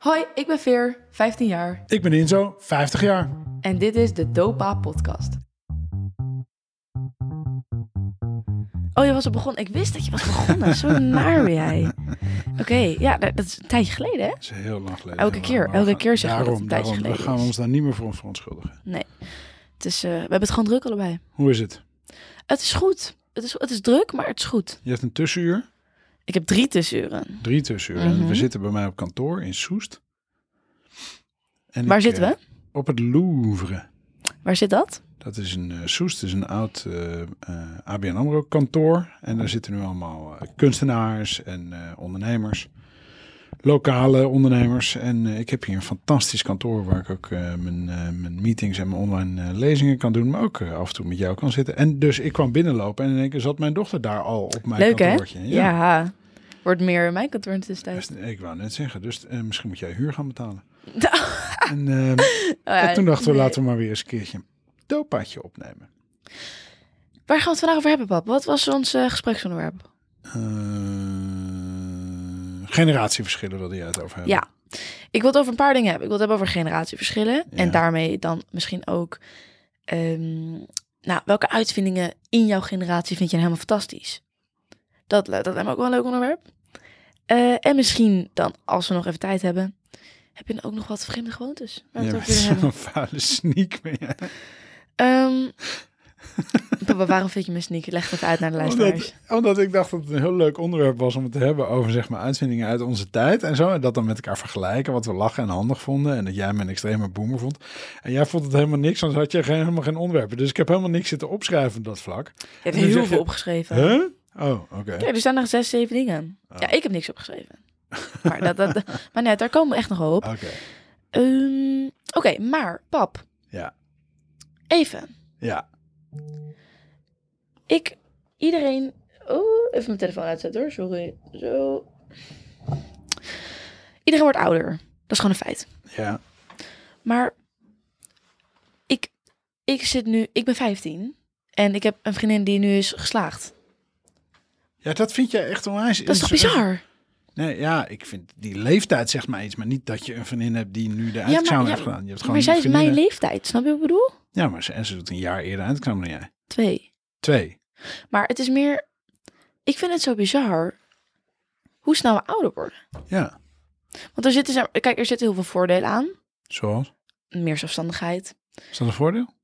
Hoi, ik ben Veer, 15 jaar. Ik ben Inzo, 50 jaar. En dit is de Dopa Podcast. Oh, je was er begonnen. Ik wist dat je was begonnen. Zo naar ben jij. Oké, ja, dat dat is een tijdje geleden, hè? Dat is heel lang geleden. Elke keer, elke gaan- keer zeggen we dat daarom, een tijdje geleden We gaan ons daar niet meer voor verontschuldigen. Nee. Het is, eh, we hebben het gewoon druk allebei. Hoe is het? Het is goed. Het is, het is druk, maar het is goed. Je hebt een tussenuur, Ik heb drie tussenuren. drie tussenuren. Mhm. We zitten bij mij op kantoor in Soest. En Waar ik, zitten eh, we? Op het Louvre. Waar zit dat? Dat is een eh, Soest, is een oud eh, eh, ABN AMRO kantoor. En daar zitten nu allemaal kunstenaars en ondernemers. Lokale ondernemers. En ik heb hier een fantastisch kantoor waar ik ook mijn, mijn meetings en mijn online lezingen kan doen. Maar ook af en toe met jou kan zitten. En dus ik kwam binnenlopen en in één keer zat mijn dochter daar al op mijn Leuk, hè? Ja. Wordt meer in mijn kantoor in tussentijd. Dus Ik wou net zeggen, dus eh, misschien moet jij huur gaan betalen. Oh En, eh, ja, en toen dachten we, nee. laten we maar weer eens een keertje een dopaatje opnemen. Waar gaan we het vandaag over hebben, pap? Wat was ons eh, gespreksonderwerp? Generatieverschillen wilde jij het over hebben. Ja, ik wil het over een paar dingen hebben. Ik wil het hebben over generatieverschillen. En daarmee dan misschien ook... ehm, nou, welke uitvindingen in jouw generatie vind je nou helemaal fantastisch? Dat, dat lijkt me ook wel een leuk onderwerp. Eh, en misschien dan, als we nog even tijd hebben... Heb je dan ook nog wat vreemde gewoontes? Waar Ja, zo'n vuile sneak ben. Ehm, papa, waarom vind je me sneak? Leg even uit naar de luisteraars. Omdat, omdat ik dacht dat het een heel leuk onderwerp was om het te hebben over zeg maar uitvindingen uit onze tijd en zo. En dat dan met elkaar vergelijken, wat we lachen en handig vonden. En dat jij me een extreme boomer vond. En jij vond het helemaal niks, anders had je geen, helemaal geen onderwerpen. Dus ik heb helemaal niks zitten opschrijven op dat vlak. Je hebt heel veel je- opgeschreven. Huh? Oh, oké. Kijk, er staan nog zes, zeven dingen. Oh. Ja, ik heb niks opgeschreven. maar, dat, dat, maar net, daar komen we echt nog op. Oké. Ehm, Oké, maar pap, Ja. even. Ja. Ik, iedereen... Oh, even mijn telefoon uitzetten hoor, sorry. Zo. Iedereen wordt ouder. Dat is gewoon een feit. Ja. Maar ik, ik zit nu... Ik ben 15. En ik heb een vriendin die nu is geslaagd. Ja, dat vind jij echt onwijs. Dat is toch bizar? Nee, ja, ik vind die leeftijd zegt mij iets, maar niet dat je een vriendin hebt die nu de ja, heeft gedaan. Je hebt gewoon Maar zij is mijn leeftijd. Snap je wat ik bedoel? Ja, maar ze, en ze doet een jaar eerder eindexamen dan jij. Twee. Twee. Maar het is meer... Ik vind het zo bizar hoe snel we ouder worden. Ja. Want er zitten, kijk, er zitten heel veel voordelen aan. Zoals? Meer zelfstandigheid. Is dat een voordeel?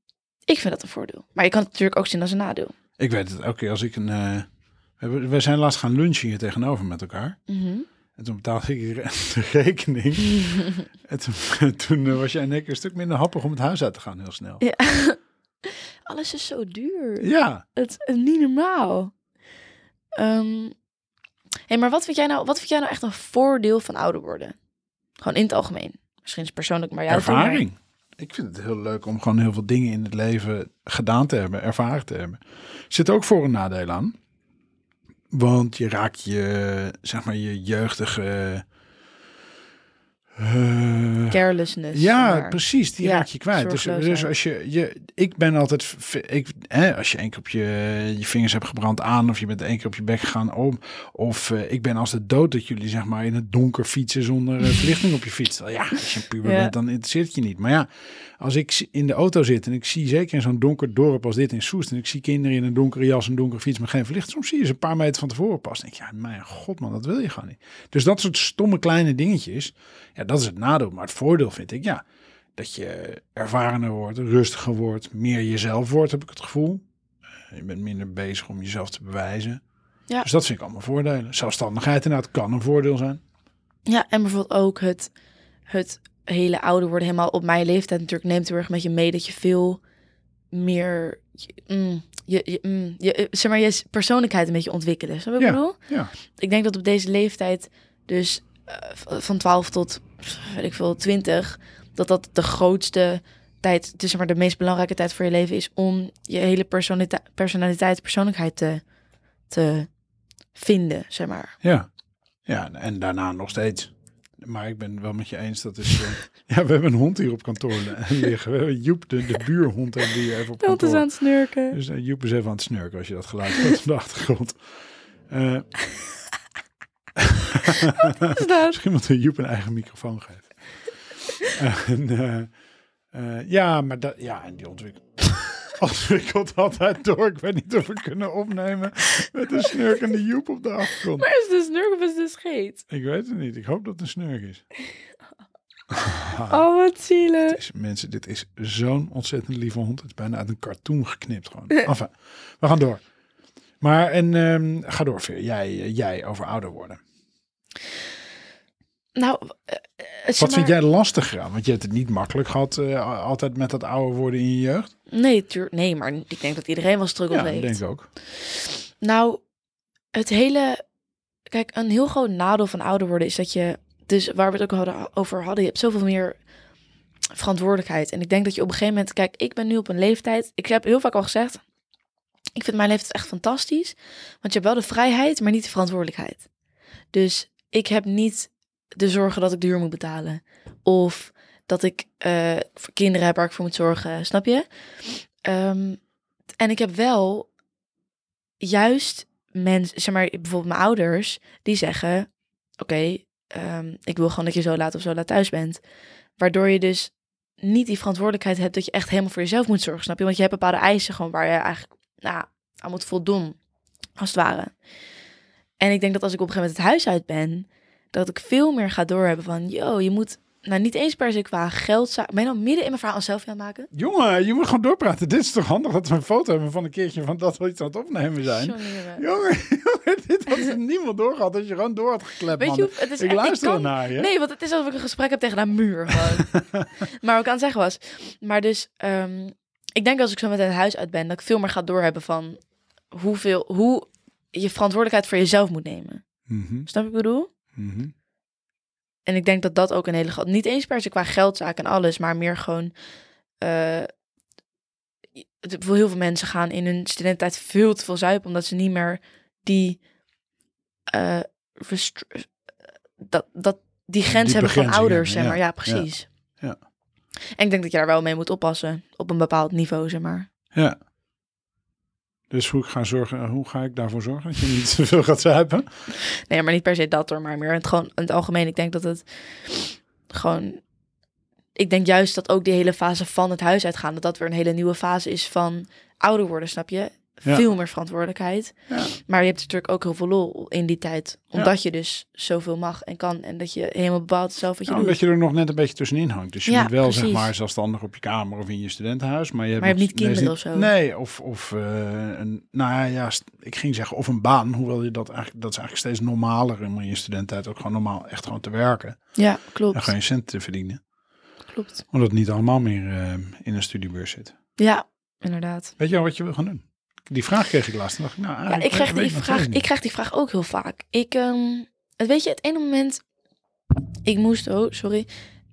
Ik vind dat een voordeel. Maar je kan het natuurlijk ook zien als een nadeel. Ik weet het elke keer als ik een... eh, we, zijn laatst gaan lunchen hier tegenover met elkaar. Mhm. En toen betaalde ik de rekening. en toen, toen eh, was jij één keer een stuk minder happig om het huis uit te gaan heel snel. Ja. Alles is zo duur. Ja. Het is niet normaal. Ehm hey, maar wat vind, jij nou, wat vind jij nou echt een voordeel van ouder worden? Gewoon in het algemeen. Misschien is het persoonlijk, maar jij Ervaring. Ik vind het heel leuk om gewoon heel veel dingen in het leven gedaan te hebben, ervaren te hebben. Zit ook voor- en nadelen aan. Want je raakt je, zeg maar, je jeugdige... eh, Carelessness. Ja, maar. precies. Die Ja, raak je kwijt. Dus, dus als je, je, ik ben altijd, ik, hè, als je één keer op je, je vingers hebt gebrand aan, of je bent één keer op je bek gegaan om, of eh, ik ben als de dood dat jullie zeg maar in het donker fietsen zonder eh, verlichting op je fiets. Ja, als je een puber Ja. bent, dan interesseert het je niet. Maar ja, als ik in de auto zit en ik zie zeker in zo'n donker dorp als dit in Soest, en ik zie kinderen in een donkere jas, een donkere fiets met geen verlichting, soms zie je ze een paar meter van tevoren pas. Dan denk ik, ja, mijn god man, dat wil je gewoon niet. Dus dat soort stomme kleine dingetjes, ja, dat is het nadeel. Maar het voordeel vind ik, ja, dat je ervarener wordt, rustiger wordt, meer jezelf wordt, heb ik het gevoel. Eh, Je bent minder bezig om jezelf te bewijzen. Ja. Dus dat vind ik allemaal voordelen. Zelfstandigheid inderdaad kan een voordeel zijn. Ja, en bijvoorbeeld ook het, het hele ouder worden, helemaal op mijn leeftijd natuurlijk, neemt heel erg met je mee dat je veel meer, je, mm, je, je, mm, je, eh, zeg maar, je persoonlijkheid een beetje ontwikkelen. Snap je wat ik Ja. bedoel? Ja, Ik denk dat op deze leeftijd, dus eh, van 12 tot, weet ik veel, 20, dat dat de grootste tijd, het is zeg maar de meest belangrijke tijd voor je leven is om je hele personalita personaliteit, persoonlijkheid te, te vinden, zeg maar. ja. Ja, en daarna nog steeds. Maar ik ben het wel met je eens, dat is... eh, ja, we hebben een hond hier op kantoor liggen. We hebben Joep, de, de buurhond, we hier even op Dat is kantoor. aan het snurken. Dus eh, Joep is even aan het snurken als je dat geluid hoort op de achtergrond. Eh, Wat is dat? misschien moet Joep een eigen microfoon geven. En, eh, eh, ja, maar dat, ja, en die ontwikkelt, ontwikkelt altijd door. Ik weet niet of we kunnen opnemen met een snurkende joep op de achtergrond. Maar is een snurk of is een scheet? Ik weet het niet. Ik hoop dat het een snurk is. Oh, wat zielig. Is, mensen, dit is zo'n ontzettend lieve hond. Het is bijna uit een cartoon geknipt gewoon. Enfin, we gaan door. Maar en ehm, ga door, Veer. Jij, eh, jij over ouder worden. Nou, eh, eh, Wat vind jij lastiger aan? Want je hebt het niet makkelijk gehad eh, altijd met dat ouder worden in je jeugd. Nee, tuur, nee, maar ik denk dat iedereen wel struggles Ja, heeft. denk ik ook. Nou, het hele... Kijk, een heel groot nadeel van ouder worden is dat je... Dus waar we het ook hadden, over hadden, je hebt zoveel meer verantwoordelijkheid. En ik denk dat je op een gegeven moment... Kijk, ik ben nu op een leeftijd... Ik heb heel vaak al gezegd... Ik vind mijn leeftijd echt fantastisch. Want je hebt wel de vrijheid, maar niet de verantwoordelijkheid. Dus ik heb niet de zorgen dat ik de huur moet betalen. Of dat ik eh, voor kinderen heb waar ik voor moet zorgen. Snap je? Ehm, en ik heb wel juist mensen, zeg maar bijvoorbeeld mijn ouders, die zeggen: Oké, ehm, ik wil gewoon dat je zo laat of zo laat thuis bent. Waardoor je dus niet die verantwoordelijkheid hebt dat je echt helemaal voor jezelf moet zorgen, snap je? Want je hebt bepaalde eisen gewoon waar je eigenlijk nou, aan moet voldoen, als het ware. En ik denk dat als ik op een gegeven moment het huis uit ben, dat ik veel meer ga doorhebben van, yo, je moet, nou niet eens per se qua geld, ben je dan midden in mijn verhaal een selfie aan maken? Jongen, je moet gewoon doorpraten. Dit is toch handig dat we een foto hebben van een keertje van dat we iets aan het opnemen zijn. Jongen. Dit had niemand doorgehad als je gewoon door had geklept. Weet je, hoe- het is ik echt- luister kan- ernaar je. Nee, want het is alsof ik een gesprek heb tegen een muur. Gewoon. maar wat ik aan het zeggen was. Maar dus, ehm, ik denk als ik zo met het huis uit ben, dat ik veel meer ga doorhebben van hoeveel, hoe je verantwoordelijkheid voor jezelf moet nemen. Mhm, Snap je wat ik bedoel? mhm. En ik denk dat dat ook een hele grote, niet eens per se qua geldzaak en alles, maar meer gewoon. voor heel veel mensen gaan in hun studententijd veel te veel zuipen, omdat ze niet meer die. restr- dat, dat, die grens hebben van ouders, zeg ja, maar. Ja, ja, precies. ja. En ik denk dat je daar wel mee moet oppassen, op een bepaald niveau, zeg maar. Ja. Dus hoe, ik ga zorgen, hoe ga ik daarvoor zorgen dat je niet te veel gaat zuipen? Nee, maar niet per se dat hoor, maar meer het, gewoon, in het algemeen. Ik denk dat het gewoon... Ik denk juist dat ook die hele fase van het huis uitgaan... dat dat weer een hele nieuwe fase is van ouder worden, snap je? Ja. Veel meer verantwoordelijkheid. Ja. Maar je hebt natuurlijk ook heel veel lol in die tijd. Omdat je dus zoveel mag en kan. En dat je helemaal bepaalt zelf wat je doet. omdat je er nog net een beetje tussenin hangt. Dus je moet wel zeg maar zelfstandig op je kamer of in je studentenhuis. Maar je hebt, Maar je nog- hebt niet kinderen of zo. Nee, of, of eh, een, nou ja, ik ging zeggen of een baan. Hoewel je dat eigenlijk, dat is eigenlijk steeds normaler in je studententijd ook gewoon normaal echt gewoon te werken. Ja, En klopt. gewoon je cent te verdienen. Klopt. Omdat het niet allemaal meer eh, in een studiebeurs zit. Ja, inderdaad. Weet je al wat je wil gaan doen? Die vraag kreeg ik laatst. Dacht ik, nou, Ja, ik krijg, die vraag, ik krijg die vraag ook heel vaak. Ik, ehm, het weet je, het ene moment, ik moest, oh, sorry.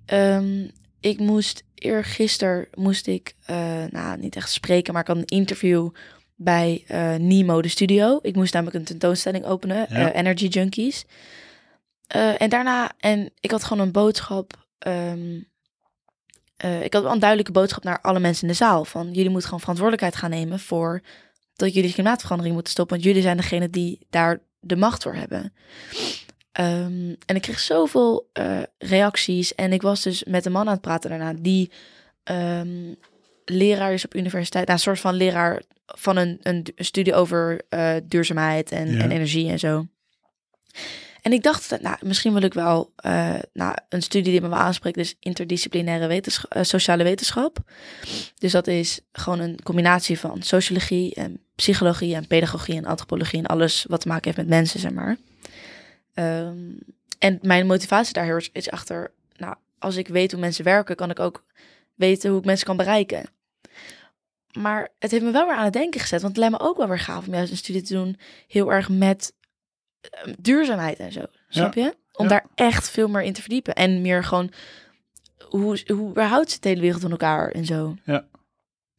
Ehm, ik moest, eergisteren moest ik, eh, nou, niet echt spreken, maar ik had een interview bij eh Nemo, de studio. Ik moest namelijk een tentoonstelling openen, Ja. eh, Energy Junkies. En daarna, en ik had gewoon een boodschap, ehm, eh, ik had wel een duidelijke boodschap naar alle mensen in de zaal. Van jullie moeten gewoon verantwoordelijkheid gaan nemen voor dat jullie klimaatverandering moeten stoppen. Want jullie zijn degene die daar de macht voor hebben. Ehm, en ik kreeg zoveel eh, reacties. En ik was dus met een man aan het praten daarna. Die ehm, leraar is op universiteit. Nou, een soort van leraar van een, een, studie over eh, duurzaamheid en, Ja. en energie en zo. En ik dacht, nou, misschien wil ik wel eh, nou, een studie die me aanspreekt. Dus interdisciplinaire wetenschap, eh, sociale wetenschap. Dus dat is gewoon een combinatie van sociologie en psychologie en pedagogie en antropologie en alles wat te maken heeft met mensen, zeg maar. Ehm, en mijn motivatie daar heel is achter, nou, als ik weet hoe mensen werken, kan ik ook weten hoe ik mensen kan bereiken. Maar het heeft me wel weer aan het denken gezet, want het lijkt me ook wel weer gaaf om juist een studie te doen, heel erg met duurzaamheid en zo. Snap je? Om daar echt veel meer in te verdiepen. En meer gewoon, hoe, hoe überhaupt zit de hele wereld van elkaar en zo. Ja.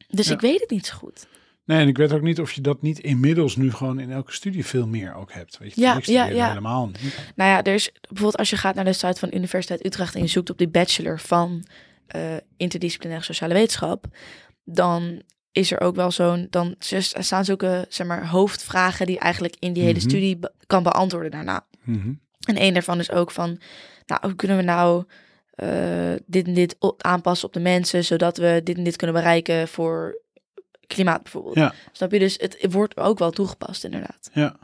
Dus ik weet het niet zo goed. Nee, en ik weet ook niet of je dat niet inmiddels nu gewoon in elke studie veel meer ook hebt. Weet je, Ja, ja, ja. helemaal niet. Nou ja, er is bijvoorbeeld als je gaat naar de site van Universiteit Utrecht en je zoekt op die bachelor van eh, interdisciplinaire sociale wetenschap, dan is er ook wel zo'n, dan staan zulke, zeg maar, hoofdvragen die eigenlijk in die hele Mhm. studie be- kan beantwoorden daarna. Mhm. En een daarvan is ook van, nou, hoe kunnen we nou eh, dit en dit aanpassen op de mensen, zodat we dit en dit kunnen bereiken voor klimaat bijvoorbeeld. Ja. Snap je? Dus het wordt ook wel toegepast inderdaad. Ja.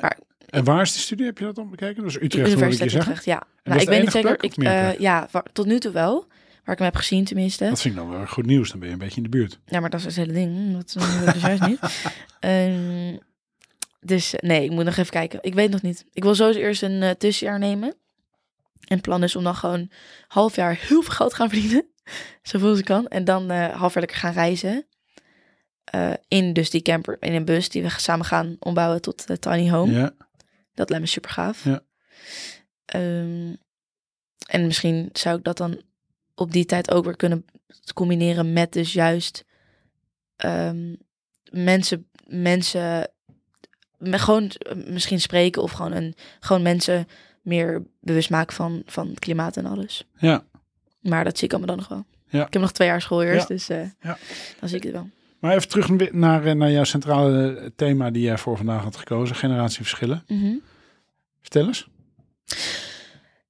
Maar- en waar is die studie? Heb je dat dan bekeken? Dus Utrecht, Universiteit zeggen. Utrecht, ja. Nou, ik de weet niet zeker. plek Ik, plekken? ja, waar- tot nu toe wel. Waar ik hem heb gezien tenminste. Dat vind ik dan wel goed nieuws. Dan ben je een beetje in de buurt. Ja, maar dat is het hele ding. Dat is dus juist niet. Ehm, dus nee, ik moet nog even kijken. Ik weet nog niet. Ik wil sowieso eerst een eh, tussenjaar nemen. En het plan is om dan gewoon half jaar heel veel geld gaan verdienen. Zoveel als ik kan. En dan eh half jaar lekker gaan reizen. Eh, in dus die camper, in een bus die we samen gaan ombouwen tot tiny home. Ja. Dat lijkt me super gaaf. Ja. Ehm, en misschien zou ik dat dan op die tijd ook weer kunnen combineren met dus juist ehm, mensen, mensen me- gewoon eh, misschien spreken of gewoon, een, gewoon mensen meer bewust maken van, van het klimaat en alles. ja. Maar dat zie ik allemaal dan nog wel. Ja. Ik heb nog twee jaar school eerst, Ja. dus eh, Ja. dan zie ik het wel. Maar even terug naar, eh, naar jouw centrale thema die jij voor vandaag had gekozen. Generatieverschillen. Mhm. Vertel eens.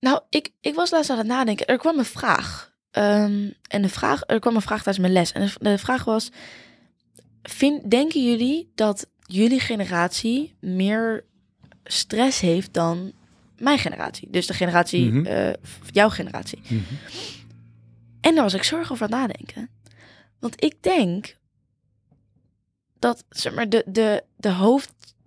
Nou, ik, ik was laatst aan het nadenken. Er kwam een vraag. Ehm, en de vraag, er kwam een vraag tijdens mijn les. En de, de vraag was: vind, denken jullie dat jullie generatie meer stress heeft dan mijn generatie? Dus de generatie, Mhm. eh, jouw generatie. En daar was ik zorg over aan nadenken. Want ik denk dat zeg maar, de, de, de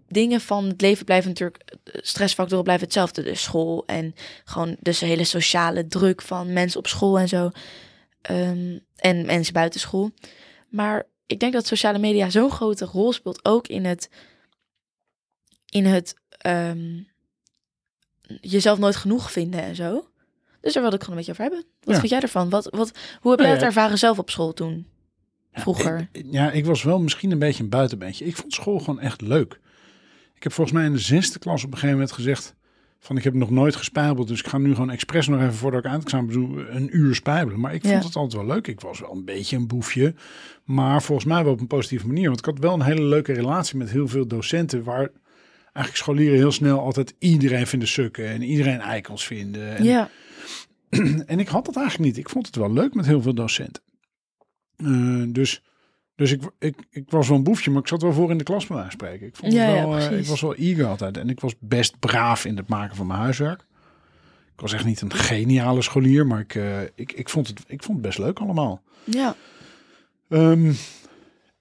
hoofddingen van het leven blijven natuurlijk, eh, stressfactoren blijven hetzelfde. Dus school en gewoon dus de hele sociale druk van mensen op school en zo. Ehm, en mensen buiten school. Maar ik denk dat sociale media zo'n grote rol speelt ook in het, in het ehm, jezelf nooit genoeg vinden en zo. Dus daar wilde ik gewoon een beetje over hebben. Wat Ja. vind jij ervan? Wat, wat, hoe heb Nou jij het ja, ervaren zelf op school toen? Vroeger. Ik- ja, ik was wel misschien een beetje een buitenbeentje. Ik vond school gewoon echt leuk. Ik heb volgens mij in de zesde klas op een gegeven moment gezegd... van ik heb nog nooit gespijbeld... dus ik ga nu gewoon expres nog even voordat ik eindexamen doe... een uur spijbelen. Maar ik vond Ja. het altijd wel leuk. Ik was wel een beetje een boefje. Maar volgens mij wel op een positieve manier. Want ik had wel een hele leuke relatie met heel veel docenten... waar eigenlijk scholieren heel snel altijd iedereen vinden sukken... en iedereen eikels vinden. En, ja. en ik had dat eigenlijk niet. Ik vond het wel leuk met heel veel docenten. Eh, dus dus ik, ik, ik was wel een boefje, maar ik zat wel voor in de klas bij spreken. Ik, vond Ja, wel, eh, ik was wel eager altijd. En ik was best braaf in het maken van mijn huiswerk. Ik was echt niet een geniale scholier, maar ik, eh, ik, ik, vond, het, ik vond het best leuk allemaal. Ja. Ehm,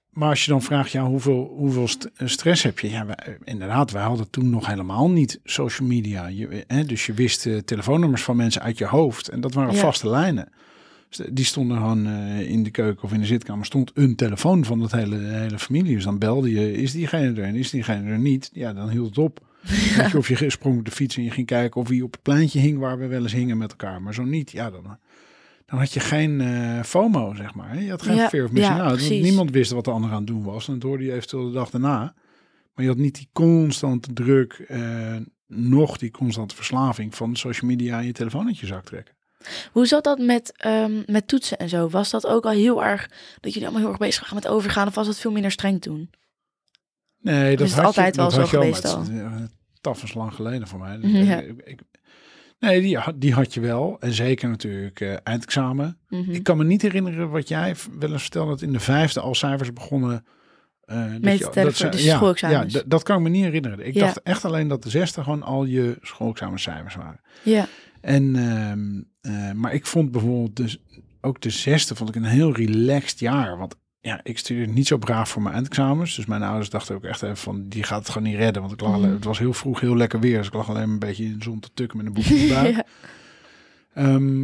maar als je dan vraagt, ja, hoeveel, hoeveel st- eh, stress heb je? Ja, wij- inderdaad, wij hadden toen nog helemaal niet social media. Je, hè, dus je wist telefoonnummers van mensen uit je hoofd. En dat waren Ja. vaste lijnen. Die stonden gewoon eh, in de keuken of in de zitkamer. Stond een telefoon van dat hele, hele familie. Dus dan belde je, is diegene er en is diegene er niet? Ja, dan hield het op. Je, of je sprong op de fiets en je ging kijken of wie op het pleintje hing waar we wel eens hingen met elkaar. Maar zo niet, ja, dan, dan had je geen eh, FOMO, zeg maar. Je had geen Ja, fear of missing ja, out. Niemand wist wat de ander aan het doen was. En dat hoorde je eventueel de dag daarna. Maar je had niet die constante druk, eh, nog die constante verslaving van social media en je telefoon uit je zak trekken. Hoe zat dat met, ehm, met toetsen en zo? Was dat ook al heel erg dat jullie allemaal heel erg bezig waren met overgaan? Of was het veel minder streng toen? Nee, dat is had altijd je, wel dat zo geweest al? eh, Taf is lang geleden voor mij. Ja. Ik- ik- nee, die, had- die had je wel. En zeker natuurlijk eh, eindexamen. Mhm. Ik kan me niet herinneren wat jij wel eens vertelde dat in de vijfde al cijfers begonnen. eh, dat Mee je- dat de ja, dat kan ik me niet herinneren. Ik Ja. dacht echt alleen dat de zesde gewoon al je schoolexamencijfers waren. Ja, En, ehm, eh, maar ik vond bijvoorbeeld dus ook de zesde vond ik een heel relaxed jaar. Want ja, ik studeerde niet zo braaf voor mijn eindexamens. Dus mijn ouders dachten ook echt even van, die gaat het gewoon niet redden. Want ik lag alleen- Mhm. het was heel vroeg, heel lekker weer. Dus ik lag alleen een beetje in de zon te tukken met een boek in de buik. ja. Ehm,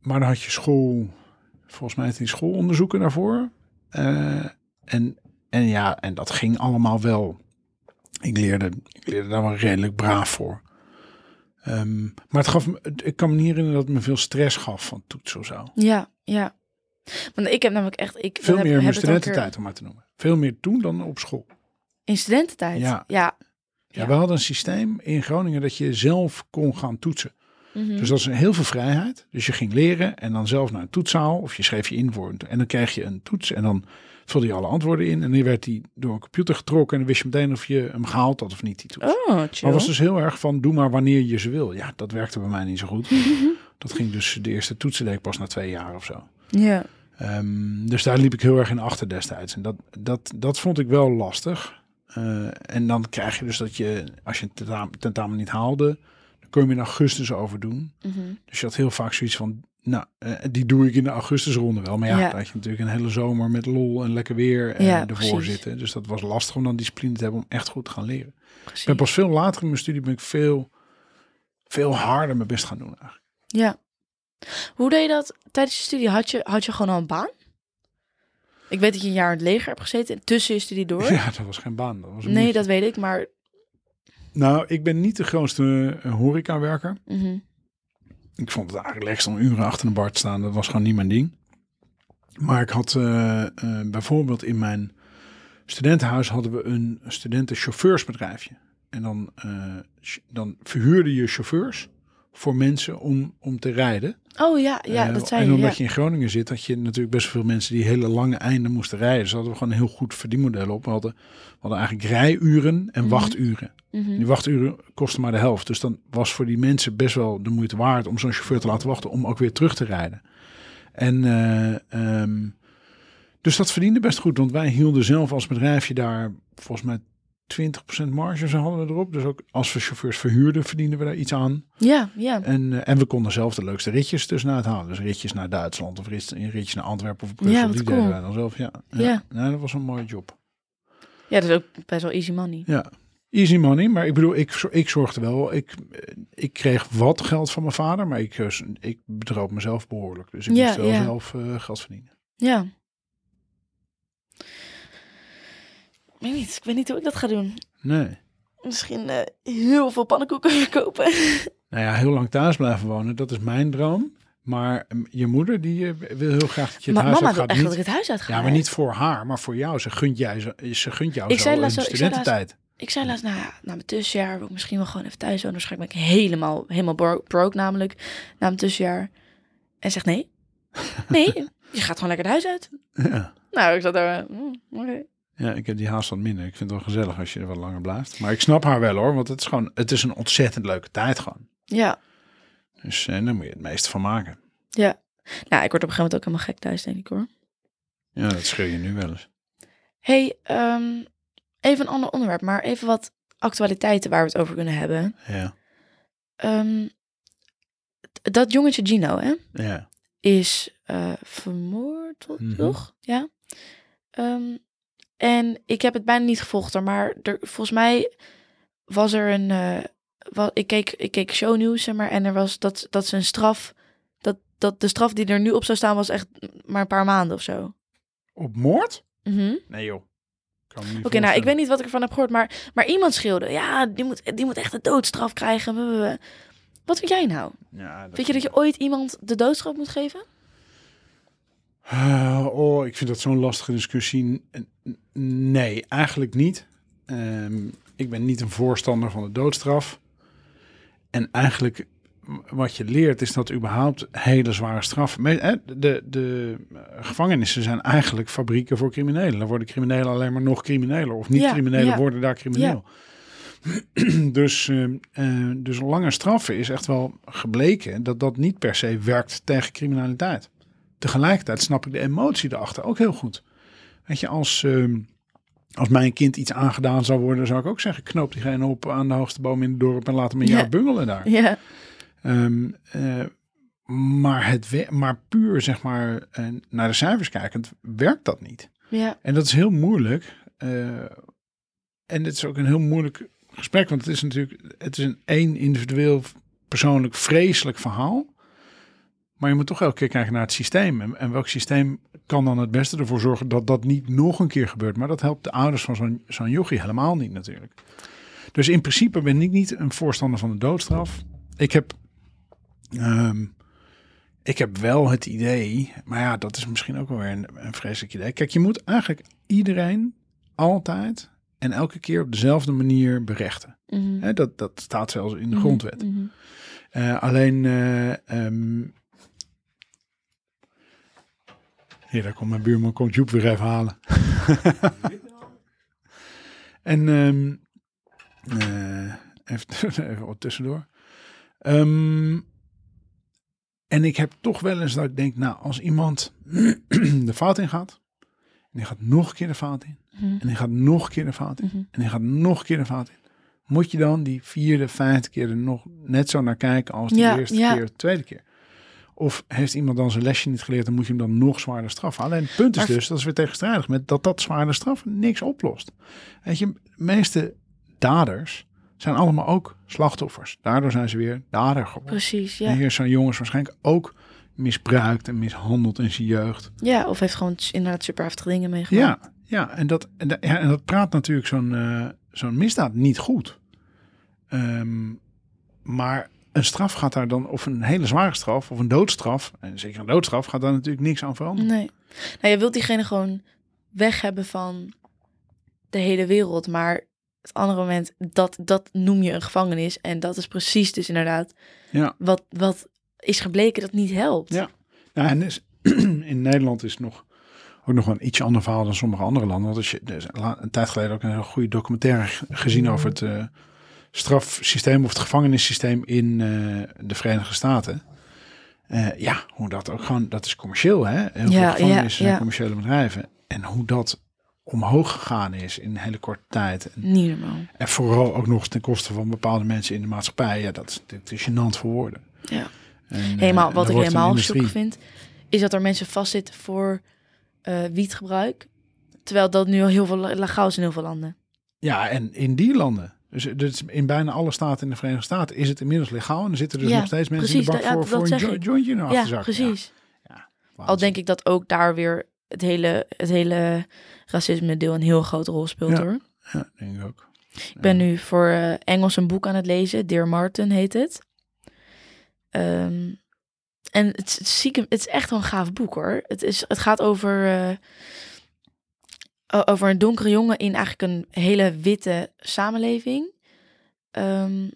maar dan had je school, volgens mij had die schoolonderzoeken daarvoor. Eh, en, en ja, en dat ging allemaal wel. Ik leerde, ik leerde daar wel redelijk braaf voor. Ehm, maar het gaf me, ik kan me niet herinneren dat het me veel stress gaf van toetsen of zo. ja, ja. Want ik heb namelijk echt... Ik Veel meer in mijn studententijd om maar te noemen. Veel meer toen dan op school. In studententijd? Ja. Ja. Ja, Ja. we hadden een systeem in Groningen dat je zelf kon gaan toetsen. Mhm. Dus dat is heel veel vrijheid. Dus je ging leren en dan zelf naar een toetszaal of je schreef je in voor een, en dan kreeg je een toets en dan vulde je alle antwoorden in en dan werd die door een computer getrokken en dan wist je meteen of je hem gehaald had of niet die toets. Oh, chill. Maar was dus heel erg van doe maar wanneer je ze wil. Ja, dat werkte bij mij niet zo goed. Dat ging dus, de eerste toetsen deed ik pas na twee jaar of zo. Ja. Ehm, dus daar liep ik heel erg in achter destijds. En dat, dat, dat vond ik wel lastig. Eh, en dan krijg je dus dat je, als je een tentamen, tentamen niet haalde, dan kon je hem in augustus overdoen. Mhm. Dus je had heel vaak zoiets van, nou, eh, die doe ik in de augustusronde wel. Maar ja, Ja. dan had je natuurlijk een hele zomer met lol en lekker weer en Ja, ervoor precies. zitten. Dus dat was lastig om dan discipline te hebben om echt goed te gaan leren. Ik Precies. ben pas veel later in mijn studie ben ik veel, veel harder mijn best gaan doen eigenlijk. Ja. Hoe deed je dat tijdens je studie? Had je, had je gewoon al een baan? Ik weet dat je een jaar in het leger hebt gezeten tussen je studie door. Ja, dat was geen baan. Dat was een nee, dat weet ik, maar... Nou, ik ben niet de grootste eh, horecawerker. mhm. Ik vond het eigenlijk om uren achter een bar te staan. Dat was gewoon niet mijn ding. Maar ik had eh, eh, bijvoorbeeld in mijn studentenhuis hadden we een studentenchauffeursbedrijfje. En dan, eh, dan verhuurde je chauffeurs voor mensen om, om te rijden. Oh ja, ja dat zei en omdat Ja. je in Groningen zit, had je natuurlijk best veel mensen die hele lange einden moesten rijden. Dus hadden we gewoon een heel goed verdienmodel op. We hadden, we hadden eigenlijk rijuren en Mhm. wachturen. Mhm. Die wachturen kosten maar de helft. Dus dan was voor die mensen best wel de moeite waard om zo'n chauffeur te laten wachten om ook weer terug te rijden. En eh, ehm, dus dat verdiende best goed, want wij hielden zelf als bedrijfje daar volgens mij 20% marge zo hadden we erop. Dus ook als we chauffeurs verhuurden, verdienden we daar iets aan. Ja, ja. En, eh, en we konden zelf de leukste ritjes tussenuit halen. Dus ritjes naar Duitsland of rit- ritjes naar Antwerpen of Brussel. Ja, die cool. deden wij dan zelf. Ja, ja. Ja. Dat was een mooie job. Ja, dat is ook best wel easy money. Ja, easy money. Maar ik bedoel, ik, ik zorgde wel. Ik, eh, ik kreeg wat geld van mijn vader, maar ik, eh, ik bedroop mezelf behoorlijk. Dus ik Ja, moest wel ja. zelf eh, geld verdienen. Ja. Ik weet niet, ik weet niet hoe ik dat ga doen. Nee. Misschien heel veel pannenkoeken verkopen. Nou ja, heel lang thuis blijven wonen, dat is mijn droom. Maar mm, je moeder, die wil heel graag dat je het Maar huis mama uit wil gaat. echt Niet, dat ik het huis uit ga. ja, maar niet voor haar, maar voor jou. Ze gunt, jij, zo- ze gunt jou Ik zo zei laatst- studententijd. Ik zei laatst, nou ja, na mijn tussenjaar wil ik misschien wel gewoon even thuis wonen. Waarschijnlijk ben ik helemaal, helemaal bro- broke namelijk, na mijn tussenjaar. En zegt nee. Nee, je gaat gewoon lekker het huis uit. Ja. Nou, ik zat daar, mm, oké. ja, ik heb die haast wat minder. Ik vind het wel gezellig als je er wat langer blijft. Maar ik snap haar wel hoor, want het is gewoon, het is een ontzettend leuke tijd gewoon. Ja, Dus eh, daar moet je het meeste van maken. ja. Nou, ik word op een gegeven moment ook helemaal gek thuis, denk ik hoor. Ja, dat schreeuw je nu wel eens. hey, ehm, even een ander onderwerp, maar even wat actualiteiten waar we het over kunnen hebben. Ja, Ehm, dat jongetje Gino, hè, ja. is eh, vermoord, Mhm. toch? Ja. Ehm, en ik heb het bijna niet gevolgd, maar er, volgens mij was er een. eh, wa- ik, keek, ik keek shownieuws, zeg maar, en er was dat, dat zijn straf. Dat, dat de straf die er nu op zou staan, was echt maar een paar maanden of zo. Op moord? Mhm. Nee joh. Oké, nou, ik weet niet wat ik ervan heb gehoord, maar, maar iemand schreeuwde, ja, die moet, die moet echt de doodstraf krijgen. blablabla. Wat vind jij nou? Ja, dat Vind je dat je ooit iemand de doodstraf moet geven? Ah, oh, ik vind dat zo'n lastige discussie. Nee, eigenlijk niet. Ehm, ik ben niet een voorstander van de doodstraf. En eigenlijk wat je leert is dat überhaupt hele zware straffen. De, de eh, gevangenissen zijn eigenlijk fabrieken voor criminelen. Dan worden criminelen alleen maar nog crimineler. Of niet Ja, criminelen ja. worden daar crimineel. dus, ehm, eh, dus lange straffen is echt wel gebleken dat dat niet per se werkt tegen criminaliteit. Tegelijkertijd snap ik de emotie erachter ook heel goed. Weet je, als, ehm, als mijn kind iets aangedaan zou worden, zou ik ook zeggen: knoop diegene op aan de hoogste boom in het dorp en laat hem een Ja. jaar bungelen daar. Ja. Ehm, eh, maar, het maar puur zeg maar eh, naar de cijfers kijkend, werkt dat niet. Ja. En dat is heel moeilijk. eh, en het is ook een heel moeilijk gesprek, want het is natuurlijk het is een één individueel persoonlijk vreselijk verhaal. Maar je moet toch elke keer kijken naar het systeem. En, en welk systeem kan dan het beste ervoor zorgen dat dat niet nog een keer gebeurt. Maar dat helpt de ouders van zo'n zo'n jochie helemaal niet natuurlijk. Dus in principe ben ik niet een voorstander van de doodstraf. Ik heb, ehm, ik heb wel het idee, maar ja, dat is misschien ook wel weer een, een vreselijk idee. Kijk, je moet eigenlijk iedereen altijd en elke keer op dezelfde manier berechten. Mhm. Dat, dat staat zelfs in de Mhm, grondwet. mhm. Eh, alleen, ehm, hier, daar komt mijn buurman, komt Joep weer even halen. en ehm, eh, even, even wat tussendoor. Ehm, En ik heb toch wel eens dat ik denk, nou, als iemand de fout in gaat, en die gaat nog een keer de fout in, Mhm. en die gaat nog een keer de fout in, Mhm. en die gaat nog een keer de fout in, moet je dan die vierde, vijfde keer er nog net zo naar kijken als de Ja, eerste ja. keer, de tweede keer? Of heeft iemand dan zijn lesje niet geleerd en moet je hem dan nog zwaarder straffen? Alleen het punt is Maar- dus, dat is weer tegenstrijdig met dat dat zwaarder straffen niks oplost. Weet je, de meeste daders zijn allemaal ook slachtoffers. Daardoor zijn ze weer dader geworden. Precies, En ja. hier zijn jongens waarschijnlijk ook misbruikt en mishandeld in zijn jeugd. Ja, of heeft gewoon inderdaad super heftige dingen meegemaakt. Ja, ja, en, dat, en, ja, en dat praat natuurlijk zo'n eh, zo'n misdaad niet goed. Ehm, maar een straf gaat daar dan, of een hele zware straf, of een doodstraf, en zeker een doodstraf, gaat daar natuurlijk niks aan veranderen. Nee. Nou, je wilt diegene gewoon weg hebben van de hele wereld. Maar het andere moment, dat, dat noem je een gevangenis. En dat is precies dus inderdaad Ja. wat, wat is gebleken dat niet helpt. Ja. Ja, en is, in Nederland is nog, ook nog een ietsje ander verhaal dan sommige andere landen. Want als je la- een tijd geleden ook een heel goede documentaire gezien over het eh, strafsysteem of het gevangenissysteem in eh, de Verenigde Staten. Eh, ja, hoe dat ook gewoon, dat is commercieel hè. Heel Ja, veel ja, gevangenissen zijn ja. commerciële bedrijven. En hoe dat omhoog gegaan is in een hele korte tijd. En, Niet normaal. en vooral ook nog ten koste van bepaalde mensen in de maatschappij. Ja, dat is natuurlijk gênant voor woorden. Ja. En, eh, Helemaal, wat ik helemaal stuk vind, is dat er mensen vastzitten voor eh, wietgebruik. Terwijl dat nu al heel veel legaal is in heel veel landen. Ja, en in die landen, dus, dus in bijna alle staten in de Verenigde Staten, is het inmiddels legaal. En er zitten dus Ja, nog steeds mensen precies, in de bak dat- voor, dat voor een zeg jo- ik. jointje in Ja, precies. Ja, Al denk ik dat ook daar weer het hele, het hele racisme deel een heel grote rol speelt Ja. hoor. Ja, denk ik ook. Ik ben nu voor eh, Engels een boek aan het lezen. Dear Martin heet het. Ehm, en het, is- het, is zieke- het is echt wel een gaaf boek hoor. Het, is, het gaat over, eh, over een donkere jongen in eigenlijk een hele witte samenleving. Ehm,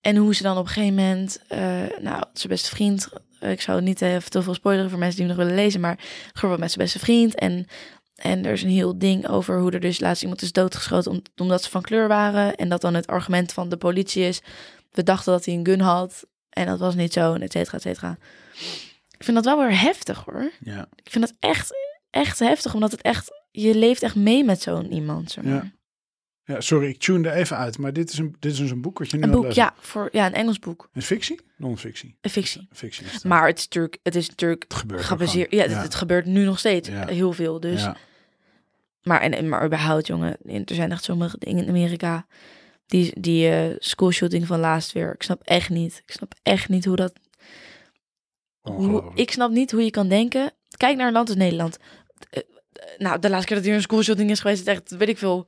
en hoe ze dan op een gegeven moment, eh, nou, zijn beste vriend, ik zou niet even te veel spoileren voor mensen die hem nog willen lezen, maar gebeurt met zijn beste vriend. En, en er is een heel ding over hoe er dus laatst iemand is doodgeschoten om, omdat ze van kleur waren. En dat dan het argument van de politie is, we dachten dat hij een gun had en dat was niet zo, en et cetera, et cetera. Ik vind dat wel weer heftig hoor. Ja, Ik vind dat echt, echt heftig, omdat het echt, je leeft echt mee met zo'n iemand. Zeg maar. Ja. ja, sorry, ik tune er even uit. Maar dit is, een, dit is dus een boek wat je nu Een boek, ja, voor, ja, een Engels boek. Is fictie? Non-fictie. Een fictie. Fictie is. Maar het is natuurlijk, het is natuurlijk het gebeurt gebaseerd. Ja, het, het gebeurt nu nog steeds Ja. heel veel. Dus, Ja. Maar, en, maar überhaupt, jongen, er zijn echt sommige dingen in Amerika. Die, die eh schoolshooting van laatst weer. Ik snap echt niet. Ik snap echt niet hoe dat. Hoe, ik snap niet hoe je kan denken. Kijk naar een land als Nederland. Eh, eh, nou, de laatste keer dat hier een schoolshooting is geweest, is echt, weet ik veel,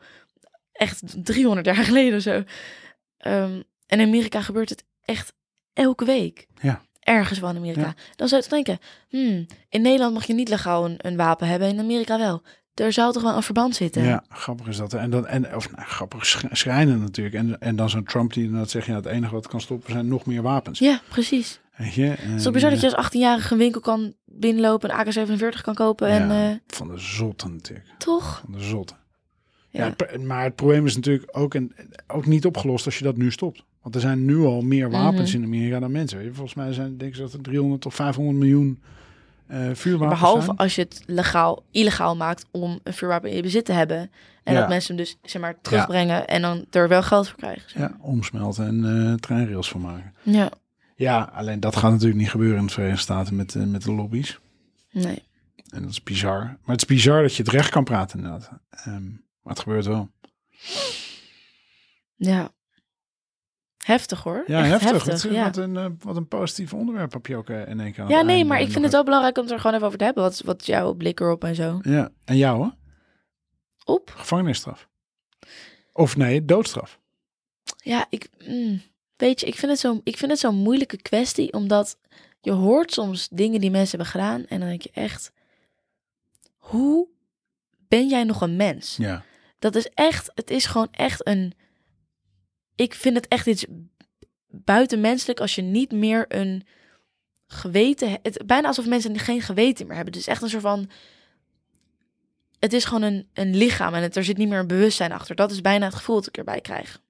echt 300 jaar geleden of zo. Ehm, en in Amerika gebeurt het echt elke week. Ja. Ergens wel in Amerika. Ja. Dan zou je denken, hmm, in Nederland mag je niet legaal een, een wapen hebben, in Amerika wel. Er zou toch wel een verband zitten. Ja, grappig is dat. En dan, en, of nou, grappig sch- schrijnen natuurlijk. En, en dan zo'n Trump die dan zegt, ja, het enige wat kan stoppen zijn nog meer wapens. Ja, precies. Weet je? Het is bizar dat je eh, als 18-jarige een winkel kan binnenlopen, een AK-47 kan kopen en ja, eh, van de zotte natuurlijk. toch? Van de zotte. Ja. Maar het probleem is natuurlijk ook, en, ook niet opgelost als je dat nu stopt. Want er zijn nu al meer wapens Mhm. in Amerika dan mensen. Weet je? Volgens mij zijn denk ik dat er 300 tot 500 miljoen vuurwapens Behalve zijn. als je het legaal, illegaal maakt om een vuurwapen in je bezit te hebben. En Ja. dat mensen hem dus zeg maar terugbrengen en dan er wel geld voor krijgen. zeg Ja, omsmelten en eh treinrails van maken. Ja, Ja, alleen dat gaat natuurlijk niet gebeuren in de Verenigde Staten met, eh, met de lobby's. nee. En dat is bizar. Maar het is bizar dat je het recht kan praten inderdaad. Ehm, maar het gebeurt wel. Ja. Heftig hoor. Ja, Echt heftig. heftig. Wat, ja. wat, een, eh, wat een positief onderwerp heb je ook eh, in één keer ja, nee, maar ik vind het wel belangrijk om het er gewoon even over te hebben. Wat, wat jouw blik erop en zo? Ja, en jou hè? Op? Gevangenisstraf. Of nee, doodstraf. Ja, ik, mm, weet je, ik vind, het zo, ik vind het zo'n moeilijke kwestie, omdat je hoort soms dingen die mensen hebben gedaan en dan denk je echt, hoe ben jij nog een mens? Ja. Dat is echt, het is gewoon echt een, ik vind het echt iets buitenmenselijk als je niet meer een geweten, he- het bijna alsof mensen geen geweten meer hebben. Is echt een soort van, het is gewoon een, een lichaam en er zit niet meer een bewustzijn achter. Dat is bijna het gevoel dat ik erbij krijg.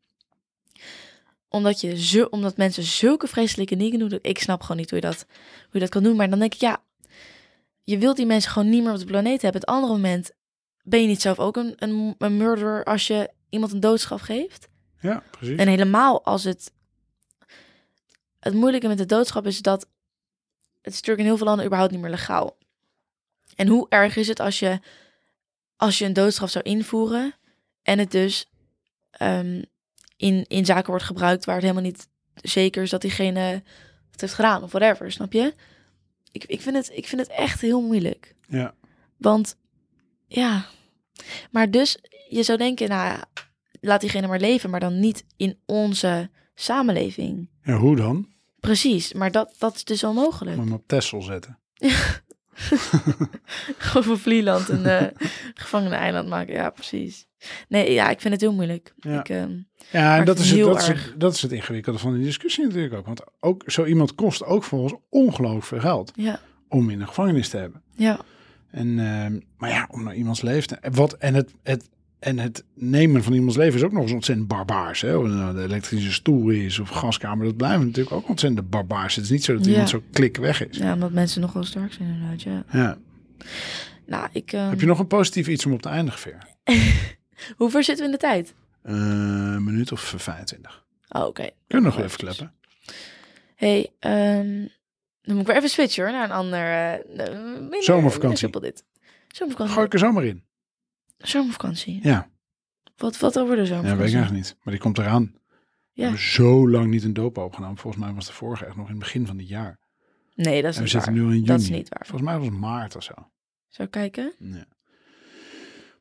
omdat, je zo, omdat mensen zulke vreselijke dingen doen. Ik snap gewoon niet hoe je, dat, hoe je dat kan doen. Maar dan denk ik, ja, je wilt die mensen gewoon niet meer op de planeet hebben. Het andere moment ben je niet zelf ook een, een, een murderer als je iemand een doodstraf geeft. Ja, precies. En helemaal als het... Het moeilijke met de doodschap is dat... Het is natuurlijk in heel veel landen überhaupt niet meer legaal. En hoe erg is het als je, als je een doodstraf zou invoeren... en het dus ehm, in, in zaken wordt gebruikt waar het helemaal niet zeker is dat diegene het heeft gedaan of whatever, snap je? Ik, ik, vind, het, ik vind het echt heel moeilijk. Ja. Want ja, maar dus je zou denken, nou laat diegene maar leven, maar dan niet in onze samenleving. ja, hoe dan? Precies, maar dat, dat is dus onmogelijk. Moet hem op Texel zetten. Gewoon van Vlieland een uh, gevangene-eiland maken. Ja, precies. Nee, ja, ik vind het heel moeilijk. Ja. Ik, ehm, Ja, en dat is, het, dat, is het, dat is het ingewikkelde van die discussie natuurlijk ook. Want ook zo iemand kost ook volgens ongelooflijk veel geld ja, om in een gevangenis te hebben. ja, En, ehm, maar ja, om naar iemands leven te... Wat, en, het, het, en het nemen van iemands leven is ook nog eens ontzettend barbaars. Hè? Of het nou de elektrische stoel is of gaskamer, dat blijven natuurlijk ook ontzettend barbaars. Het is niet zo dat Ja. iemand zo klik weg is. ja, omdat mensen nogal sterk zijn inderdaad, ja. Ja. Nou, ik... ehm, Heb je nog een positief iets om op te eindigen, Veer? Hoe ver zitten we in de tijd? Eh, een minuut of 25. Oh, oké. Kunnen we nog Oh, even kleppen? Hey, ehm, dan moet ik weer even switchen hoor, naar een ander... eh, minder- Zomervakantie. dit. Zomervakantie. Gooi ik er zomaar in. Zomervakantie. Ja, Wat, wat over de ja zomervakantie? weet ik eigenlijk niet. Maar die komt eraan. We Ja. hebben zo lang niet een doop opgenomen. Volgens mij was de vorige echt nog in het begin van het jaar. Nee, dat is En we niet zitten waar. nu in juni. Dat is niet waar. Volgens mij was het maart of zo. Zou kijken? Ja.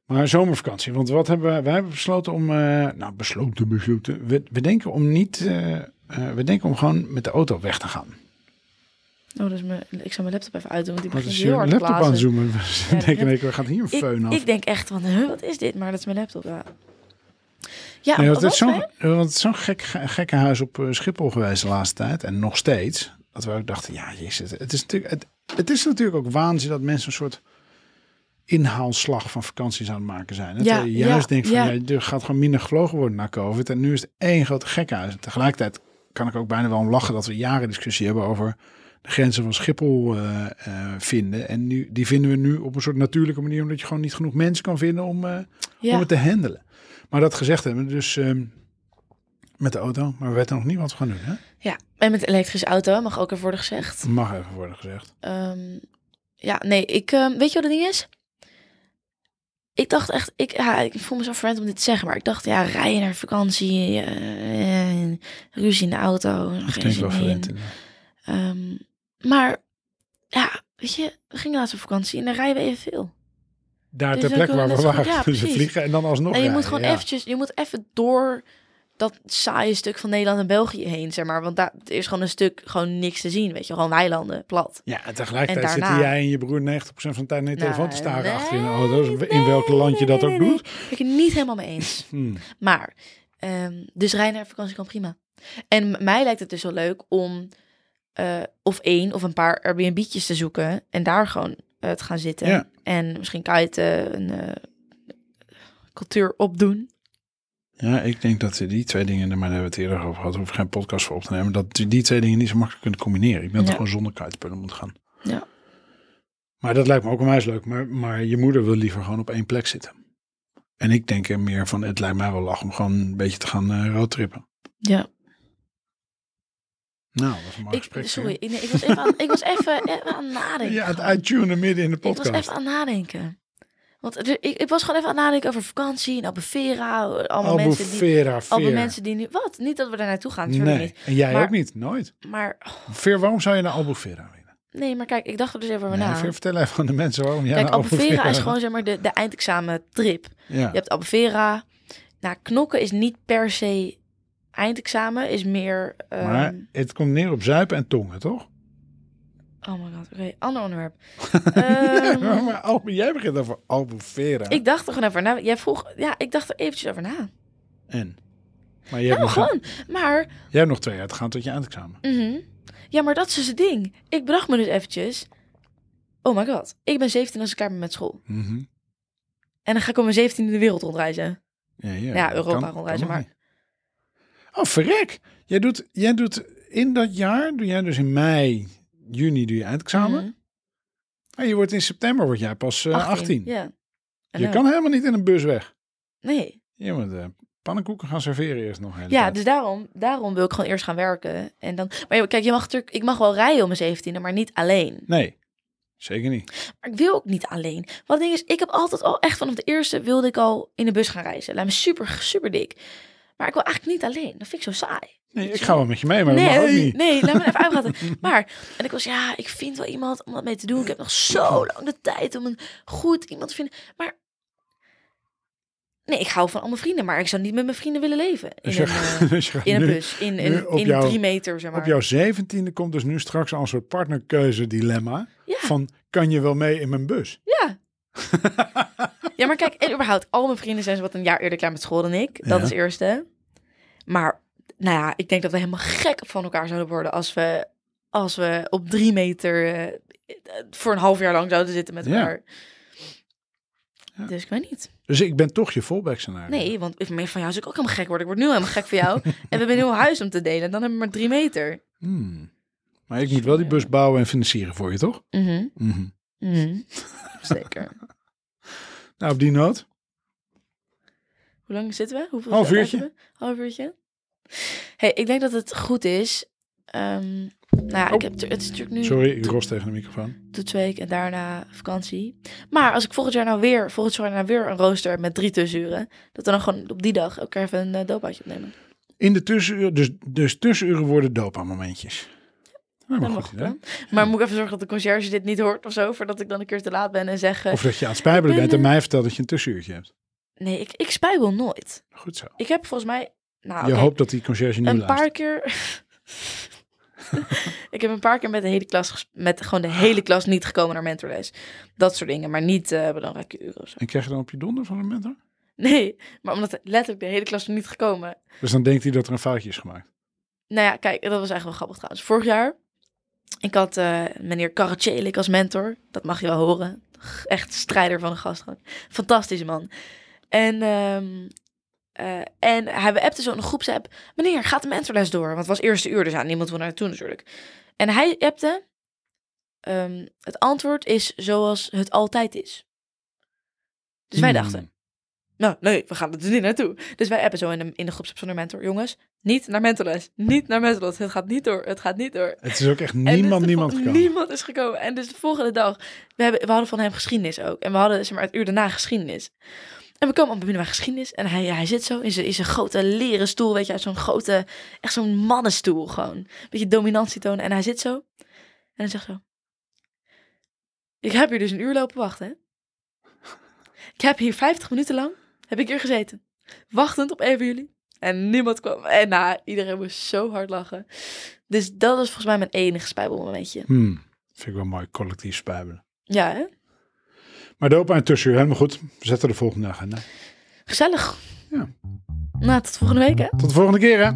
Maar zomervakantie, want wat hebben we? Wij hebben besloten om, eh, nou besloten, besloten. We, we denken om niet, eh, eh, we denken om gewoon met de auto weg te gaan. Oh, dus mijn, ik zal mijn laptop even uitdoen, want begint is heel je hard laptop aan blazen. zoomen? We Ja, denken, dat- nee, we gaan hier een Ik, af. ik denk echt van, huh, wat is dit? Maar dat is mijn laptop, ja. Ja, Nee, want het is zo'n want zo'n gek, ge- gekke huis op eh, Schiphol geweest de laatste tijd. En nog steeds. Dat we ook dachten, ja, jezus. Het is natuurlijk, het, het is natuurlijk ook waanzin dat mensen een soort inhaalslag van vakanties aan het maken zijn. Dat Ja, je juist ja, denkt van, ja. er gaat gewoon minder gevlogen worden na COVID. En nu is het één grote gekhuis. En tegelijkertijd kan ik ook bijna wel om lachen dat we jaren discussie hebben over de grenzen van Schiphol eh, eh, vinden. En nu, die vinden we nu op een soort natuurlijke manier, omdat je gewoon niet genoeg mensen kan vinden om, eh, om het te handelen. Maar dat gezegd hebben, we dus ehm, met de auto. Maar we weten nog niet wat we gaan doen. Hè? ja, en met de elektrische auto, mag ook even worden gezegd. Mag even worden gezegd. Ehm, ja, nee, ik, ehm, weet je wat het ding is? Ik dacht echt, ik, ja, ik voel me zo verwend om dit te zeggen, maar ik dacht, ja, rijden naar vakantie, ruzie in de auto, Dat geen klinkt wel zin in. Ehm, maar ja, weet je, we gingen laatst op vakantie en dan rijden we evenveel. Daar Dus ter plekke waar we waren. ja, dus vliegen en dan alsnog en je moet gewoon ja. eventjes, je moet even door dat saaie stuk van Nederland en België heen, zeg maar. Want daar is gewoon een stuk gewoon niks te zien, weet je, gewoon weilanden, plat. Ja, en tegelijkertijd En zitten jij en je broer 90% van de tijd naar je telefoon te Nou, staren nee, achter in de auto. In nee, welk land je dat ook doet. Ben ik het niet helemaal mee eens. Hmm. Maar, ehm, dus rijden naar vakantie kan prima. En mij lijkt het dus wel leuk om eh, of één of een paar Airbnb'tjes te zoeken en daar gewoon eh, te gaan zitten. Ja. En misschien het eh, een cultuur opdoen. Ja, ik denk dat die twee dingen, maar daar hebben we het eerder over gehad, hoef geen podcast voor op te nemen, dat die twee dingen niet zo makkelijk kunnen combineren. Ik dat Ja. gewoon zonder kitespullen moet gaan. Ja. Maar dat lijkt me ook onwijs leuk. Maar, maar je moeder wil liever gewoon op één plek zitten. En ik denk er meer van, het lijkt mij wel lach om gewoon een beetje te gaan roadtrippen. Ja. Nou, dat was een mooi Ik, gesprek. sorry, ik, nee, ik was even aan, ik was even, even aan nadenken. Ja, het uittunen midden in de Ik was podcast. even aan nadenken. Want ik, ik was gewoon even aan nadenken over vakantie en Albufeira. Allemaal mensen die... Allemaal Veer. mensen die nu... Wat? Niet dat we daar naartoe gaan, natuurlijk Nee, niet. en jij Maar- ook niet, nooit. Maar, Veer, waarom zou je naar Albufeira willen? nee, maar kijk, ik dacht er dus even over Nee, na. Veer, vertel even aan de mensen waarom jij Kijk, naar Albufeira is gewoon zeg maar de, de eindexamen trip. Ja. Je hebt Albufeira. Nou, knokken is niet per se eindexamen, is meer... ehm, Maar het komt neer op zuipen en tongen, toch? Oh my god, oké, ander onderwerp. Ehm, maar jij begint over Albufeira. ik dacht er gewoon over na. Jij vroeg... Ja, ik dacht er eventjes over na. En? Maar je Ja, hebt, nog, gewoon. Maar jij hebt nog twee jaar te gaan tot je eindexamen. Mhm. Ja, maar dat is dus het ding. Ik bedacht me dus eventjes... Oh my god, ik ben 17 als ik klaar ben met school. Mhm. En dan ga ik op mijn 17 de wereld rondreizen. Ja, ja, Ja, Europa kan- rondreizen, kan maar-. Oh, verrek. Jij doet, jij doet in dat jaar, doe jij dus in mei, juni doe je eindexamen. Mhm. En je wordt in september word jij pas eh, 18. Ja. En Je nou- kan helemaal niet in een bus weg. Nee. Je moet eh, pannenkoeken gaan serveren eerst nog. Ja, tijd. dus daarom, daarom wil ik gewoon eerst gaan werken. En dan, maar kijk, je mag natuurlijk, ik mag wel rijden om mijn 17e, maar niet alleen. Nee, zeker niet. Maar ik wil ook niet alleen. Het ding is, ik heb altijd al echt vanaf de eerste wilde ik al in de bus gaan reizen. Lijkt me super, super dik. Maar ik wil eigenlijk niet alleen. Dat vind ik zo saai. Nee, ik ga wel met je mee, maar dat mag ook nee, niet. nee, laat me even uitpraten. Maar, en ik was, ja, ik vind wel iemand om dat mee te doen. Ik heb nog zo lang de tijd om een goed iemand te vinden. Maar, nee, ik hou van al mijn vrienden, maar ik zou niet met mijn vrienden willen leven. In, Dus je, een, eh, dus je gaat in een nu- bus, in, in, in drie meter, zeg maar. Op jouw zeventiende komt dus nu straks al een soort partnerkeuze dilemma. Ja. Van, kan je wel mee in mijn bus? Ja. ja, maar kijk, en überhaupt, al mijn vrienden zijn zo wat een jaar eerder klaar met school dan ik. Dat Ja. is eerste. Maar, nou ja, ik denk dat we helemaal gek van elkaar zouden worden als we, als we op drie meter eh, voor een half jaar lang zouden zitten met Ja. elkaar. Ja. Dus ik weet niet. Dus ik ben toch je fallback scenario. Nee, want ik- van jou zou ik ook helemaal gek worden. Ik word nu helemaal gek van jou. en we hebben een heel huis om te delen. Dan hebben we maar drie meter. Hmm. Maar ik moet wel die bus bouwen en financieren voor je, toch? Mhm. Mhm. Mhm. Zeker. Nou, op die noot. Hoe lang zitten we? Hoeveel Half uurtje. Half uurtje. Hey, ik denk dat het goed is. Ehm, nou ja, ik heb, het is natuurlijk nu Sorry, ik ros tegen de microfoon. toetsweek en daarna vakantie. Maar als ik volgend jaar nou weer, volgend jaar nou weer een rooster heb met drie tussenuren, dat we dan gewoon op die dag elkaar even een uh, opnemen. In de tussenuren, dus, dus tussenuren worden dopa-momentjes. Ja, maar goed mag moet ik even zorgen dat de conciërge dit niet hoort of zo, voordat ik dan een keer te laat ben en zeg... eh, Of dat je aan het spijbelen ben, bent en eh, mij vertelt dat je een tussenuurtje hebt. Nee, ik, ik spijbel nooit. Goed zo. Ik heb volgens mij... Nou, je hoopt dat die conciërge nu een paar keer. ik heb een paar keer met de hele klas, met gewoon de hele klas niet gekomen naar mentorles. Dat soort dingen, maar niet eh, belangrijke uren of zo. En krijg je dan op je donder van een mentor? Nee, maar omdat letterlijk de hele klas er niet gekomen. Dus dan denkt hij dat er een foutje is gemaakt. Nou ja, kijk, dat was eigenlijk wel grappig trouwens. Vorig jaar, ik had eh, meneer Karacelik als mentor. Dat mag je wel horen. Echt strijder van een gast gewoon. Fantastische man. En, ehm eh, en hij appte zo in een groepsapp. Meneer, gaat de mentorles door? Want het was eerste uur, dus ja, niemand wil naartoe natuurlijk. En hij appte. ehm, het antwoord is zoals het altijd is. Dus wij Hmm. dachten, nou nee, we gaan er dus niet naartoe. Dus wij appen zo in de, in de groepsapp zonder mentor. Jongens, niet naar mentorles. Niet naar mentorles. Het gaat niet door. Het gaat niet door. Het is ook echt dus niemand, niemand gekomen. Niemand is gekomen. En dus de volgende dag, we, hebben, we hadden van hem geschiedenis ook. En we hadden zeg maar, het uur daarna geschiedenis. En we komen allemaal binnen bij geschiedenis. En hij, hij zit zo in zijn, in zijn grote leren stoel, weet je, zo'n grote, echt zo'n mannenstoel gewoon. Beetje dominantie tonen. En hij zit zo. En hij zegt zo. Ik heb hier dus een uur lopen wachten. Hè? Ik heb hier 50 minuten lang, heb ik hier gezeten. Wachtend op een van jullie. En niemand kwam. En nou, iedereen moest zo hard lachen. Dus dat was volgens mij mijn enige spijbelmomentje. Hmm. Vind ik wel mooi, collectief spijbelen. Ja, hè? Maar dopa en tussenuur, helemaal goed. We zetten de volgende agenda. Gezellig. Ja. Nou, tot volgende week, hè? Tot de volgende keer, hè.